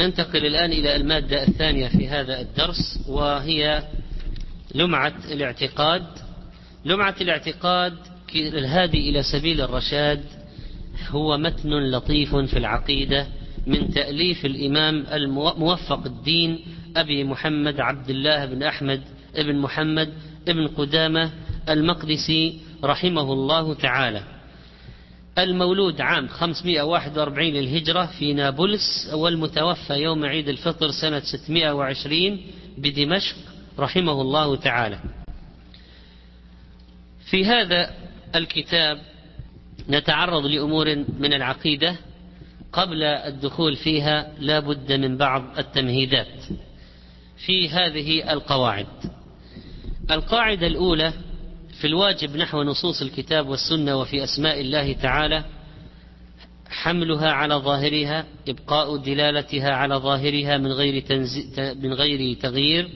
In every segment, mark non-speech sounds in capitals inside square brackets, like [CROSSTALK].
ننتقل الآن إلى المادة الثانية في هذا الدرس وهي لمعة الاعتقاد. لمعة الاعتقاد الهادي إلى سبيل الرشاد هو متن لطيف في العقيدة من تأليف الإمام الموفق الدين أبي محمد عبد الله بن أحمد بن محمد بن قدامة المقدسي رحمه الله تعالى. المولود عام 541 للهجرة في نابلس والمتوفى يوم عيد الفطر سنة 620 بدمشق رحمه الله تعالى. في هذا الكتاب نتعرض لأمور من العقيدة قبل الدخول فيها لا بد من بعض التمهيدات في هذه القواعد. القاعدة الأولى في الواجب نحو نصوص الكتاب والسنة وفي أسماء الله تعالى حملها على ظاهرها إبقاء دلالتها على ظاهرها من غير من غير تغيير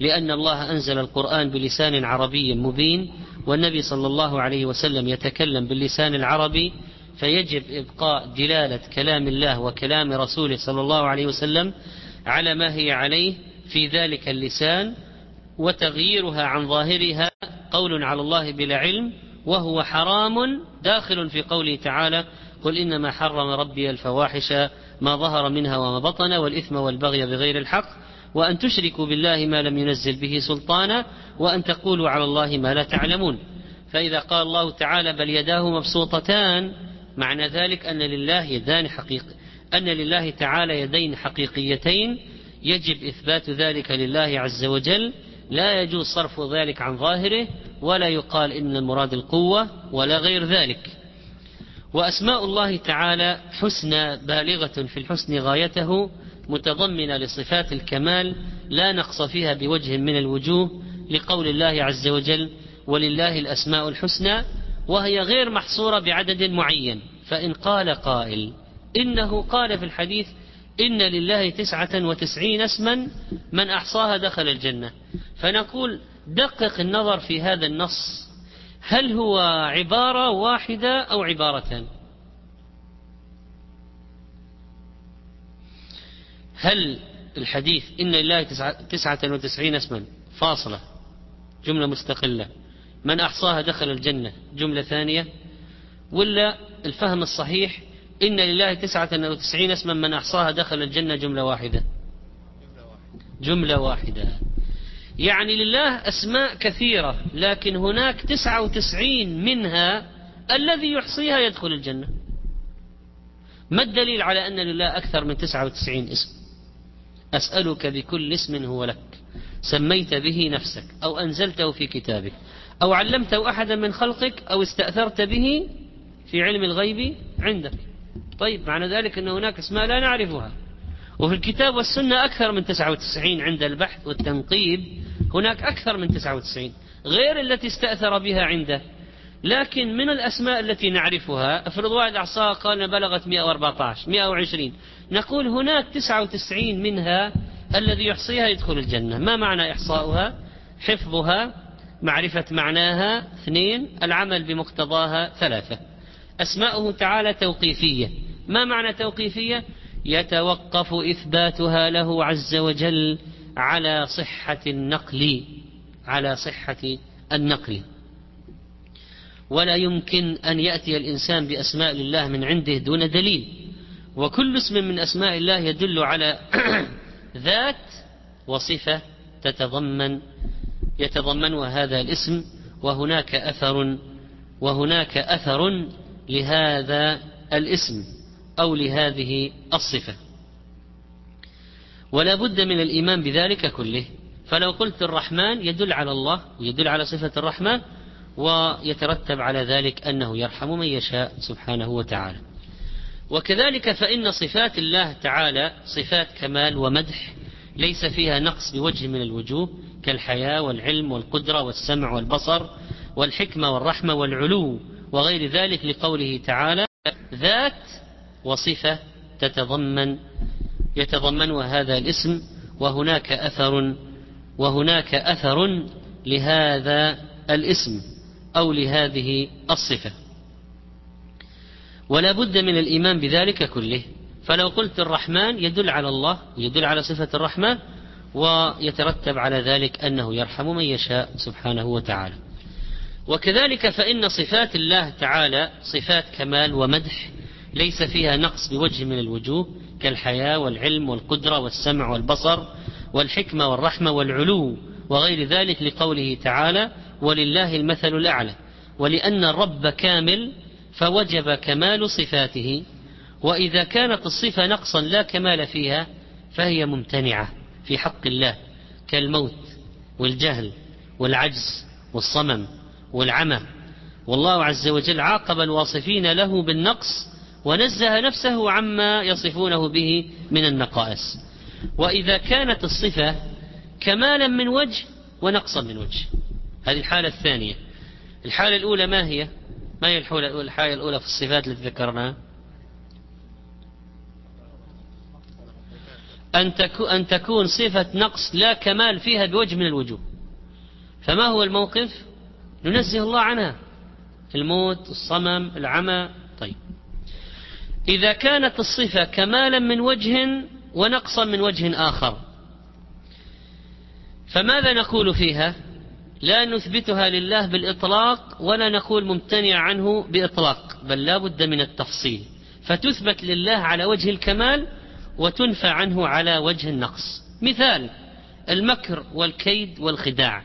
لأن الله أنزل القرآن بلسان عربي مبين والنبي صلى الله عليه وسلم يتكلم باللسان العربي فيجب إبقاء دلالة كلام الله وكلام رسوله صلى الله عليه وسلم على ما هي عليه في ذلك اللسان وتغييرها عن ظاهرها قول على الله بلا علم وهو حرام داخل في قوله تعالى قل إنما حرم ربي الفواحش ما ظهر منها وما بطن والإثم والبغي بغير الحق وأن تشركوا بالله ما لم ينزل به سلطانا وأن تقولوا على الله ما لا تعلمون فإذا قال الله تعالى بل يداه مبسوطتان معنى ذلك أن لله يدان حقيق أن لله تعالى يدين حقيقيتين يجب إثبات ذلك لله عز وجل لا يجوز صرف ذلك عن ظاهره ولا يقال إن المراد القوة ولا غير ذلك. وأسماء الله تعالى حسنى بالغة في الحسن غايته متضمنة لصفات الكمال لا نقص فيها بوجه من الوجوه لقول الله عز وجل ولله الأسماء الحسنى وهي غير محصورة بعدد معين فإن قال قائل إنه قال في الحديث إن لله تسعة وتسعين اسما من أحصاها دخل الجنة فنقول دقق النظر في هذا النص. هل هو عبارة واحدة أو عبارتان؟ هل الحديث إن لله تسعة وتسعين اسما فاصلة جملة مستقلة من أحصاها دخل الجنة جملة ثانية ولا الفهم الصحيح إن لله تسعة وتسعين اسما من أحصاها دخل الجنة جملة واحدة؟ جملة واحدة. يعني لله أسماء كثيرة لكن هناك تسعة وتسعين منها الذي يحصيها يدخل الجنة. ما الدليل على أن لله أكثر من تسعة وتسعين اسم؟ أسألك بكل اسم هو لك. سميت به نفسك أو أنزلته في كتابك أو علمته أحدا من خلقك أو استأثرت به في علم الغيب عندك. طيب معنى ذلك أن هناك أسماء لا نعرفها. وفي الكتاب والسنة أكثر من 99 عند البحث والتنقيب هناك أكثر من 99 غير التي استأثر بها عنده. لكن من الأسماء التي نعرفها افرض واحد أعصاها قال بلغت 114 120 نقول هناك 99 منها الذي يحصيها يدخل الجنة. ما معنى إحصاؤها؟ حفظها معرفة معناها اثنين العمل بمقتضاها ثلاثة. أسماؤه تعالى توقيفية. ما معنى توقيفية؟ يتوقف إثباتها له عز وجل على صحة النقل على صحة النقل. ولا يمكن أن يأتي الإنسان بأسماء الله من عنده دون دليل. وكل اسم من أسماء الله يدل على [CLEARS THROAT] ذات وصفة تتضمن يتضمنها هذا الاسم. وهناك أثر وهناك أثر لهذا الاسم. أو لهذه الصفة. ولا بد من الإيمان بذلك كله. فلو قلت الرحمن يدل على الله ويدل على صفة الرحمن ويترتب على ذلك أنه يرحم من يشاء سبحانه وتعالى. وكذلك فإن صفات الله تعالى صفات كمال ومدح ليس فيها نقص بوجه من الوجوه كالحياة والعلم والقدرة والسمع والبصر والحكمة والرحمة والعلو وغير ذلك لقوله تعالى ذات وصفة تتضمن يتضمنها هذا الاسم وهناك أثر وهناك أثر لهذا الاسم أو لهذه الصفة. ولا بد من الإيمان بذلك كله. فلو قلت الرحمن يدل على الله يدل على صفة الرحمة ويترتب على ذلك أنه يرحم من يشاء سبحانه وتعالى. وكذلك فإن صفات الله تعالى صفات كمال ومدح ليس فيها نقص بوجه من الوجوه كالحياة والعلم والقدرة والسمع والبصر والحكمة والرحمة والعلو وغير ذلك لقوله تعالى ولله المثل الأعلى ولأن الرب كامل فوجب كمال صفاته وإذا كانت الصفة نقصا لا كمال فيها فهي ممتنعة في حق الله كالموت والجهل والعجز والصمم والعمى. والله عز وجل عاقب الواصفين له بالنقص ونزه نفسه عما يصفونه به من النقائص. وإذا كانت الصفة كمالا من وجه ونقصا من وجه. هذه الحالة الثانية. الحالة الأولى ما هي؟ ما هي الحالة الأولى في الصفات التي ذكرناها؟ أن تكون صفة نقص لا كمال فيها بوجه من الوجوه. فما هو الموقف؟ ننزه الله عنها. الموت الصمم العمى إذا كانت الصفة كمالا من وجه ونقصا من وجه آخر. فماذا نقول فيها؟ لا نثبتها لله بالإطلاق ولا نقول ممتنع عنه بإطلاق بل لا بد من التفصيل. فتثبت لله على وجه الكمال وتنفى عنه على وجه النقص. مثال المكر والكيد والخداع.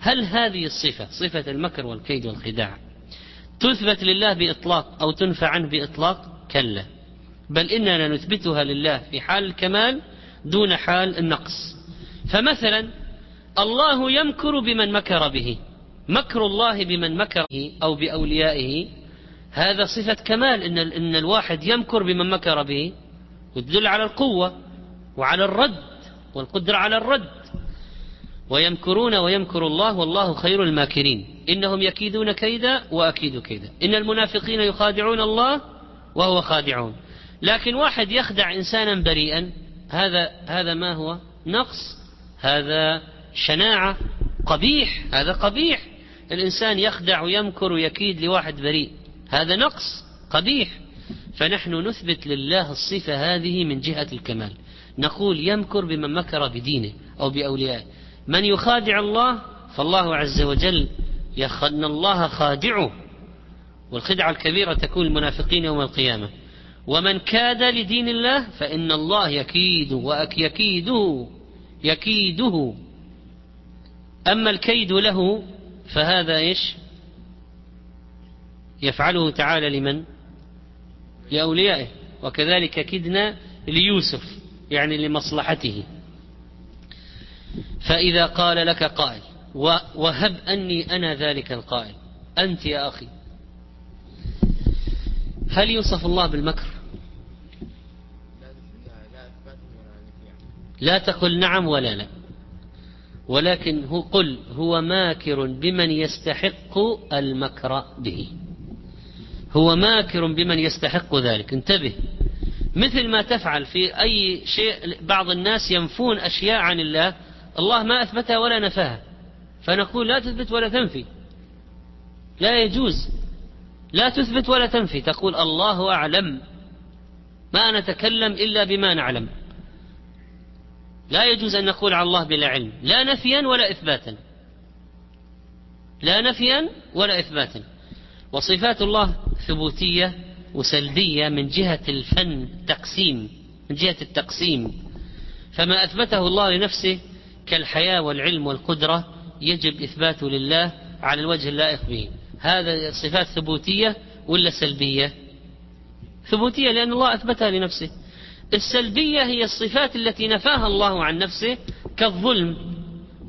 هل هذه الصفة صفة المكر والكيد والخداع تثبت لله بإطلاق أو تنفى عنه بإطلاق؟ كلا. بل إننا نثبتها لله في حال الكمال دون حال النقص. فمثلا الله يمكر بمن مكر به. مكر الله بمن مكر به أو بأوليائه. هذا صفة كمال إن, إن الواحد يمكر بمن مكر به. وتدل على القوة وعلى الرد والقدرة على الرد. ويمكرون ويمكر الله والله خير الماكرين. إنهم يكيدون كيدا وأكيد كيدا. إن المنافقين يخادعون الله وهو خادعون. لكن واحد يخدع إنسانا بريئا هذا هذا ما هو؟ نقص. هذا شناعة. قبيح. هذا قبيح. الإنسان يخدع ويمكر ويكيد لواحد بريء. هذا نقص. قبيح. فنحن نثبت لله الصفة هذه من جهة الكمال. نقول يمكر بمن مكر بدينه أو بأوليائه. من يخادع الله فالله عز وجل أن الله خادعه. والخدعة الكبيرة تكون المنافقين يوم القيامة. ومن كاد لدين الله فإن الله يكيد ويكيده يكيده أما الكيد له فهذا إيش؟ يفعله تعالى لمن؟ لأوليائه. وكذلك كدنا ليوسف يعني لمصلحته. فإذا قال لك قائل وهب أني أنا ذلك القائل. أنت يا أخي. هل يوصف الله بالمكر؟ لا تقل نعم ولا لا. ولكن هو قل هو ماكر بمن يستحق المكر به. هو ماكر بمن يستحق ذلك. انتبه. مثل ما تفعل في أي شيء بعض الناس ينفون أشياء عن الله الله ما أثبتها ولا نفاها. فنقول لا تثبت ولا تنفي. لا يجوز. لا تثبت ولا تنفي. تقول الله أعلم. ما نتكلم إلا بما نعلم. لا يجوز أن نقول على الله بلا علم. لا نفيا ولا إثباتا. لا نفيا ولا إثباتا. وصفات الله ثبوتية وسلبية من جهة الفن تقسيم من جهة التقسيم. فما أثبته الله لنفسه كالحياة والعلم والقدرة يجب إثباته لله على الوجه اللائق به. هذا صفات ثبوتية ولا سلبية؟ ثبوتية لأن الله أثبتها لنفسه. السلبية هي الصفات التي نفاها الله عن نفسه كالظلم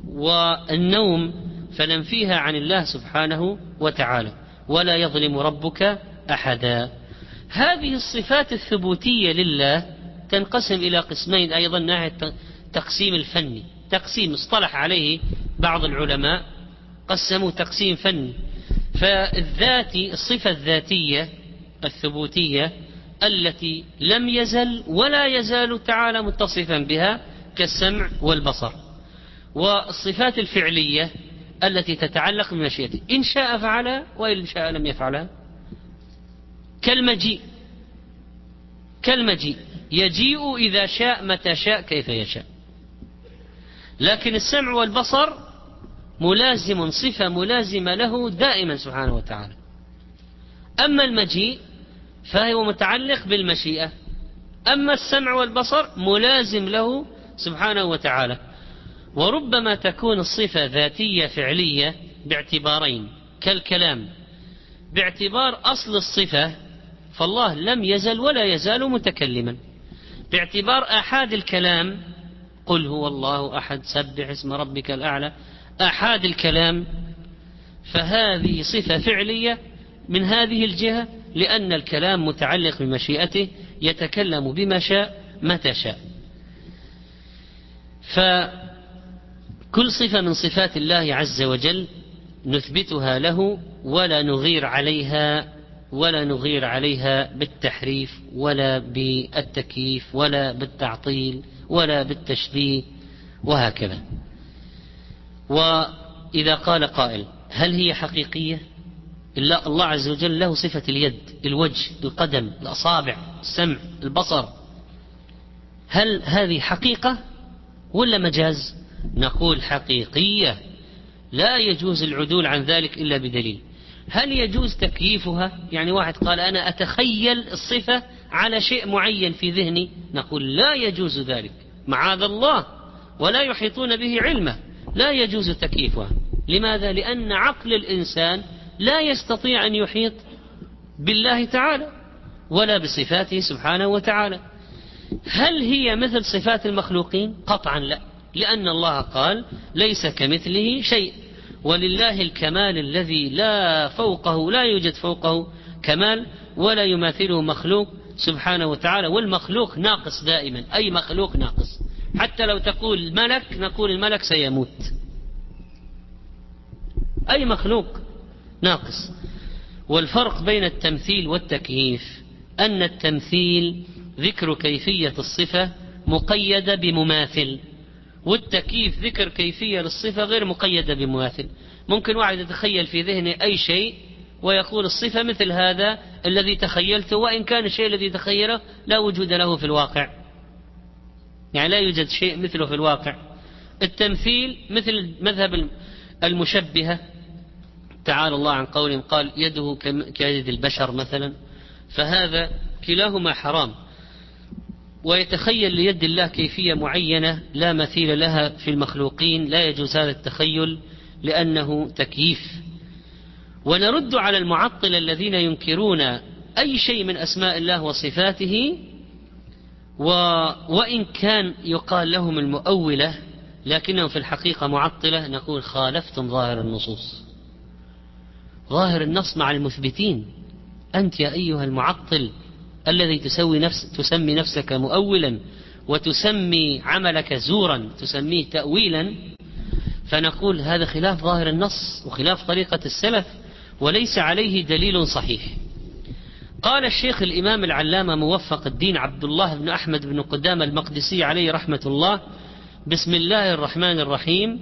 والنوم فننفيها عن الله سبحانه وتعالى. ولا يظلم ربك أحدا. هذه الصفات الثبوتية لله تنقسم إلى قسمين أيضا ناحية تقسيم الفني. تقسيم اصطلح عليه بعض العلماء قسموا تقسيم فني. فالذاتي الصفة الذاتية الثبوتية التي لم يزل ولا يزال تعالى متصفا بها كالسمع والبصر. والصفات الفعلية التي تتعلق بمشيئته إن شاء فعلها وإن شاء لم يفعلها. كالمجيء كالمجيء يجيء إذا شاء متى شاء كيف يشاء. لكن السمع والبصر ملازم صفة ملازمة له دائما سبحانه وتعالى. أما المجيء فهو متعلق بالمشيئة. أما السمع والبصر ملازم له سبحانه وتعالى. وربما تكون الصفة ذاتية فعلية باعتبارين كالكلام. باعتبار أصل الصفة فالله لم يزل ولا يزال متكلما. باعتبار آحاد الكلام قل هو الله أحد سبح اسم ربك الأعلى. آحاد الكلام فهذه صفة فعلية من هذه الجهة لأن الكلام متعلق بمشيئته يتكلم بما شاء متى شاء. فكل صفة من صفات الله عز وجل نثبتها له ولا نغير عليها ولا نغير عليها بالتحريف ولا بالتكييف ولا بالتعطيل ولا بالتشبيه وهكذا. وإذا قال قائل هل هي حقيقية؟ إلا الله عز وجل له صفة اليد الوجه القدم الأصابع السمع البصر. هل هذه حقيقة ولا مجاز؟ نقول حقيقية. لا يجوز العدول عن ذلك إلا بدليل. هل يجوز تكييفها؟ يعني واحد قال أنا أتخيل الصفة على شيء معين في ذهني نقول لا يجوز ذلك. معاذ الله. ولا يحيطون به علمه. لا يجوز تكييفها. لماذا؟ لأن عقل الإنسان لا يستطيع أن يحيط بالله تعالى ولا بصفاته سبحانه وتعالى. هل هي مثل صفات المخلوقين؟ قطعا لا. لأن الله قال ليس كمثله شيء. ولله الكمال الذي لا فوقه لا يوجد فوقه كمال ولا يماثله مخلوق سبحانه وتعالى. والمخلوق ناقص دائما. أي مخلوق ناقص؟ حتى لو تقول ملك نقول الملك سيموت. أي مخلوق؟ ناقص. والفرق بين التمثيل والتكييف. أن التمثيل ذكر كيفية الصفة مقيدة بمماثل والتكييف ذكر كيفية للصفة غير مقيدة بمماثل. ممكن واحد يتخيل في ذهنه أي شيء ويقول الصفة مثل هذا الذي تخيلته وإن كان الشيء الذي تخيله لا وجود له في الواقع. يعني لا يوجد شيء مثله في الواقع. التمثيل مثل مذهب المشبهة. تعالى الله عن قول قال يده كيد البشر مثلا. فهذا كلاهما حرام. ويتخيل ليد الله كيفية معينة لا مثيل لها في المخلوقين. لا يجوز هذا التخيل لأنه تكييف. ونرد على المعطل الذين ينكرون أي شيء من أسماء الله وصفاته و وإن كان يقال لهم المؤولة لكنهم في الحقيقة معطلة نقول خالفتم ظاهر النصوص. ظاهر النص مع المثبتين. أنت يا أيها المعطل الذي تسوي نفس تسمي نفسك مؤولا وتسمي عملك زورا تسميه تأويلا فنقول هذا خلاف ظاهر النص وخلاف طريقة السلف وليس عليه دليل صحيح. قال الشيخ الإمام العلامة موفق الدين عبد الله بن أحمد بن قدام المقدسي عليه رحمة الله. بسم الله الرحمن الرحيم.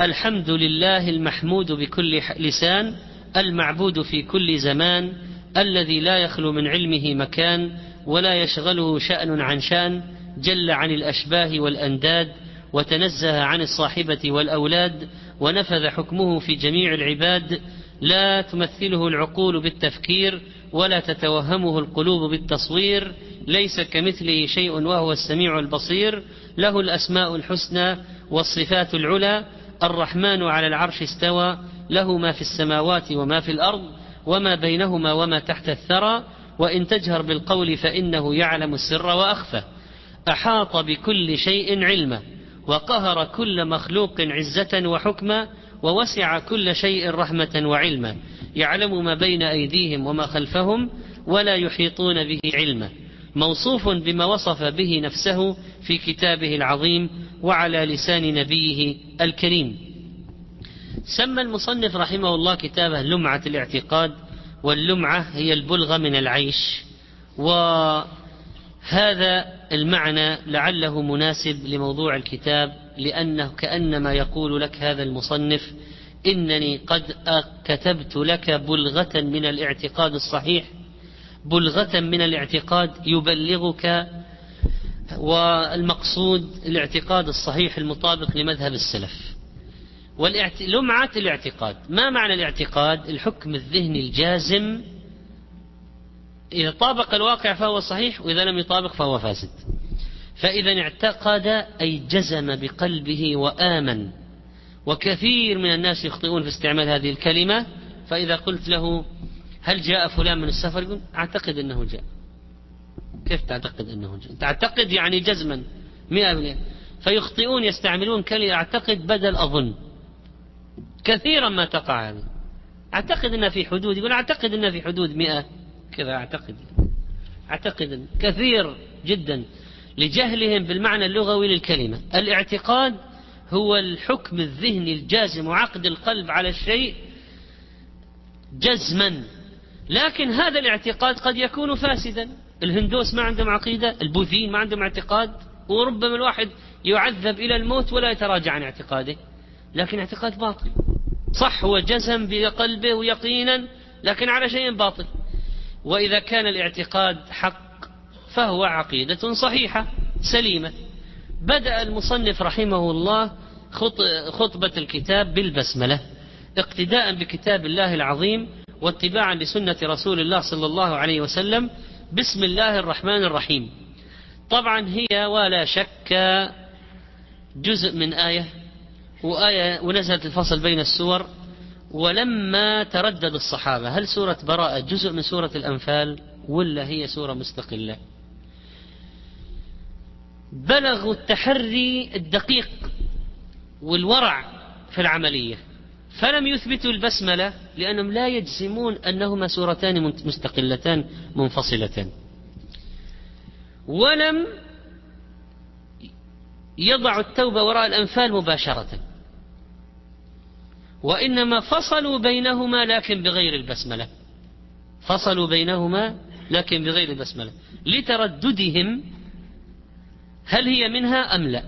الحمد لله المحمود بكل لسان المعبود في كل زمان الذي لا يخلو من علمه مكان ولا يشغله شأن عن شأن جل عن الأشباه والأنداد وتنزه عن الصاحبة والأولاد ونفذ حكمه في جميع العباد. لا تمثله العقول بالتفكير ولا تتوهمه القلوب بالتصوير ليس كمثله شيء وهو السميع البصير. له الأسماء الحسنى والصفات العلى. الرحمن على العرش استوى. له ما في السماوات وما في الأرض وما بينهما وما تحت الثرى. وإن تجهر بالقول فإنه يعلم السر وأخفى. أحاط بكل شيء علما. وقهر كل مخلوق عزة وحكما. ووسع كل شيء رحمة وعلما. يعلم ما بين أيديهم وما خلفهم ولا يحيطون به علما. موصوف بما وصف به نفسه في كتابه العظيم وعلى لسان نبيه الكريم. سمى المصنف رحمه الله كتابه لمعة الاعتقاد واللمعة هي البلغة من العيش. وهذا المعنى لعله مناسب لموضوع الكتاب لأنه كأنما يقول لك هذا المصنف إنني قد كتبت لك بلغة من الاعتقاد الصحيح. بلغة من الاعتقاد يبلغك والمقصود الاعتقاد الصحيح المطابق لمذهب السلف. والاعت... لمعة الاعتقاد. ما معنى الاعتقاد؟ الحكم الذهني الجازم. إذا طابق الواقع فهو صحيح وإذا لم يطابق فهو فاسد. فإذا اعتقد أي جزم بقلبه وآمن وكثير من الناس يخطئون في استعمال هذه الكلمة فإذا قلت له هل جاء فلان من السفر؟ يقول أعتقد أنه جاء. كيف تعتقد أنه جاء؟ تعتقد يعني جزما مئة بالمئة. فيخطئون يستعملون كلمة أعتقد بدل أظن. كثيرا ما تقع هذه. أعتقد أنها في حدود يقول أعتقد أنها في حدود مئة. كذا أعتقد. أعتقد كثير جدا لجهلهم بالمعنى اللغوي للكلمة. الاعتقاد هو الحكم الذهني الجازم وعقد القلب على الشيء جزما. لكن هذا الاعتقاد قد يكون فاسدا. الهندوس ما عندهم عقيدة البوذيين ما عندهم اعتقاد وربما الواحد يعذب إلى الموت ولا يتراجع عن اعتقاده. لكن اعتقاد باطل. صح هو جزم بقلبه ويقينا لكن على شيء باطل. وإذا كان الاعتقاد حق فهو عقيدة صحيحة سليمة. بدأ المصنف رحمه الله خطبة الكتاب بالبسملة اقتداء بكتاب الله العظيم واتباعا لسنة رسول الله صلى الله عليه وسلم بسم الله الرحمن الرحيم. طبعا هي ولا شك جزء من آية وآية ونزلت الفصل بين السور ولما تردد الصحابة هل سورة براءة جزء من سورة الأنفال ولا هي سورة مستقلة؟ بلغوا التحري الدقيق والورع في العملية فلم يثبتوا البسملة لأنهم لا يجزمون أنهما سورتان مستقلتان منفصلتان. ولم يضعوا التوبة وراء الأنفال مباشرة وإنما فصلوا بينهما لكن بغير البسملة. فصلوا بينهما لكن بغير البسملة. لترددهم هل هي منها أم لا؟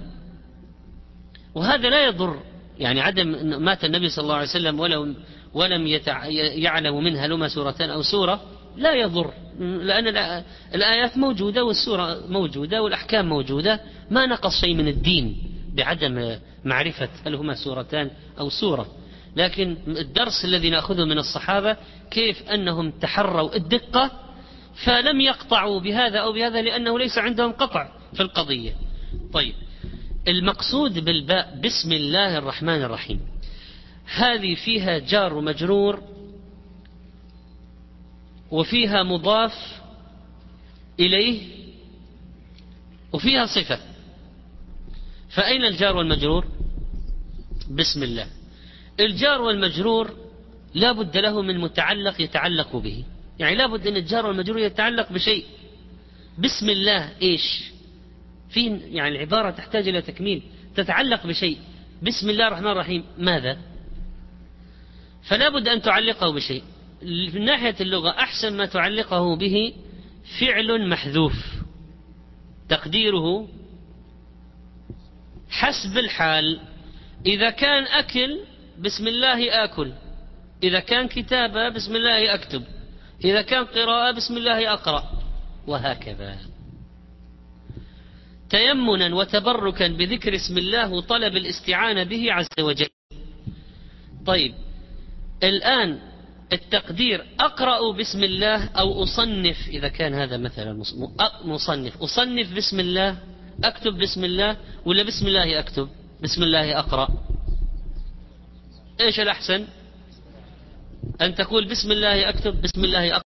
وهذا لا يضر يعني عدم مات النبي صلى الله عليه وسلم ولو ولم يتع... يعلم منها لما سورتان أو سورة لا يضر. لأن الآيات موجودة والسورة موجودة والأحكام موجودة. ما نقص شيء من الدين بعدم معرفة هل هما سورتان أو سورة. لكن الدرس الذي نأخذه من الصحابة كيف أنهم تحروا الدقة فلم يقطعوا بهذا أو بهذا لأنه ليس عندهم قطع. في القضية. طيب المقصود بالباء بسم الله الرحمن الرحيم. هذه فيها جار ومجرور وفيها مضاف إليه وفيها صفة. فأين الجار والمجرور؟ بسم الله. الجار والمجرور لا بد له من متعلق يتعلق به. يعني لا بد أن الجار والمجرور يتعلق بشيء. بسم الله إيش؟ في يعني العبارة تحتاج إلى تكميل تتعلق بشيء. بسم الله الرحمن الرحيم. ماذا؟ فلا بد أن تعلقه بشيء. من ناحية اللغة أحسن ما تعلقه به فعل محذوف. تقديره حسب الحال. إذا كان أكل بسم الله آكل. إذا كان كتابة بسم الله أكتب. إذا كان قراءة بسم الله أقرأ. وهكذا. تيمنا وتبركا بذكر اسم الله وطلب الاستعانة به عز وجل. طيب الآن التقدير أقرأ بسم الله أو أصنف إذا كان هذا مثلا مصنف. أصنف بسم الله أكتب بسم الله ولا بسم الله أكتب؟ بسم الله أقرأ. إيش الأحسن؟ أن تقول بسم الله أكتب بسم الله أقرأ.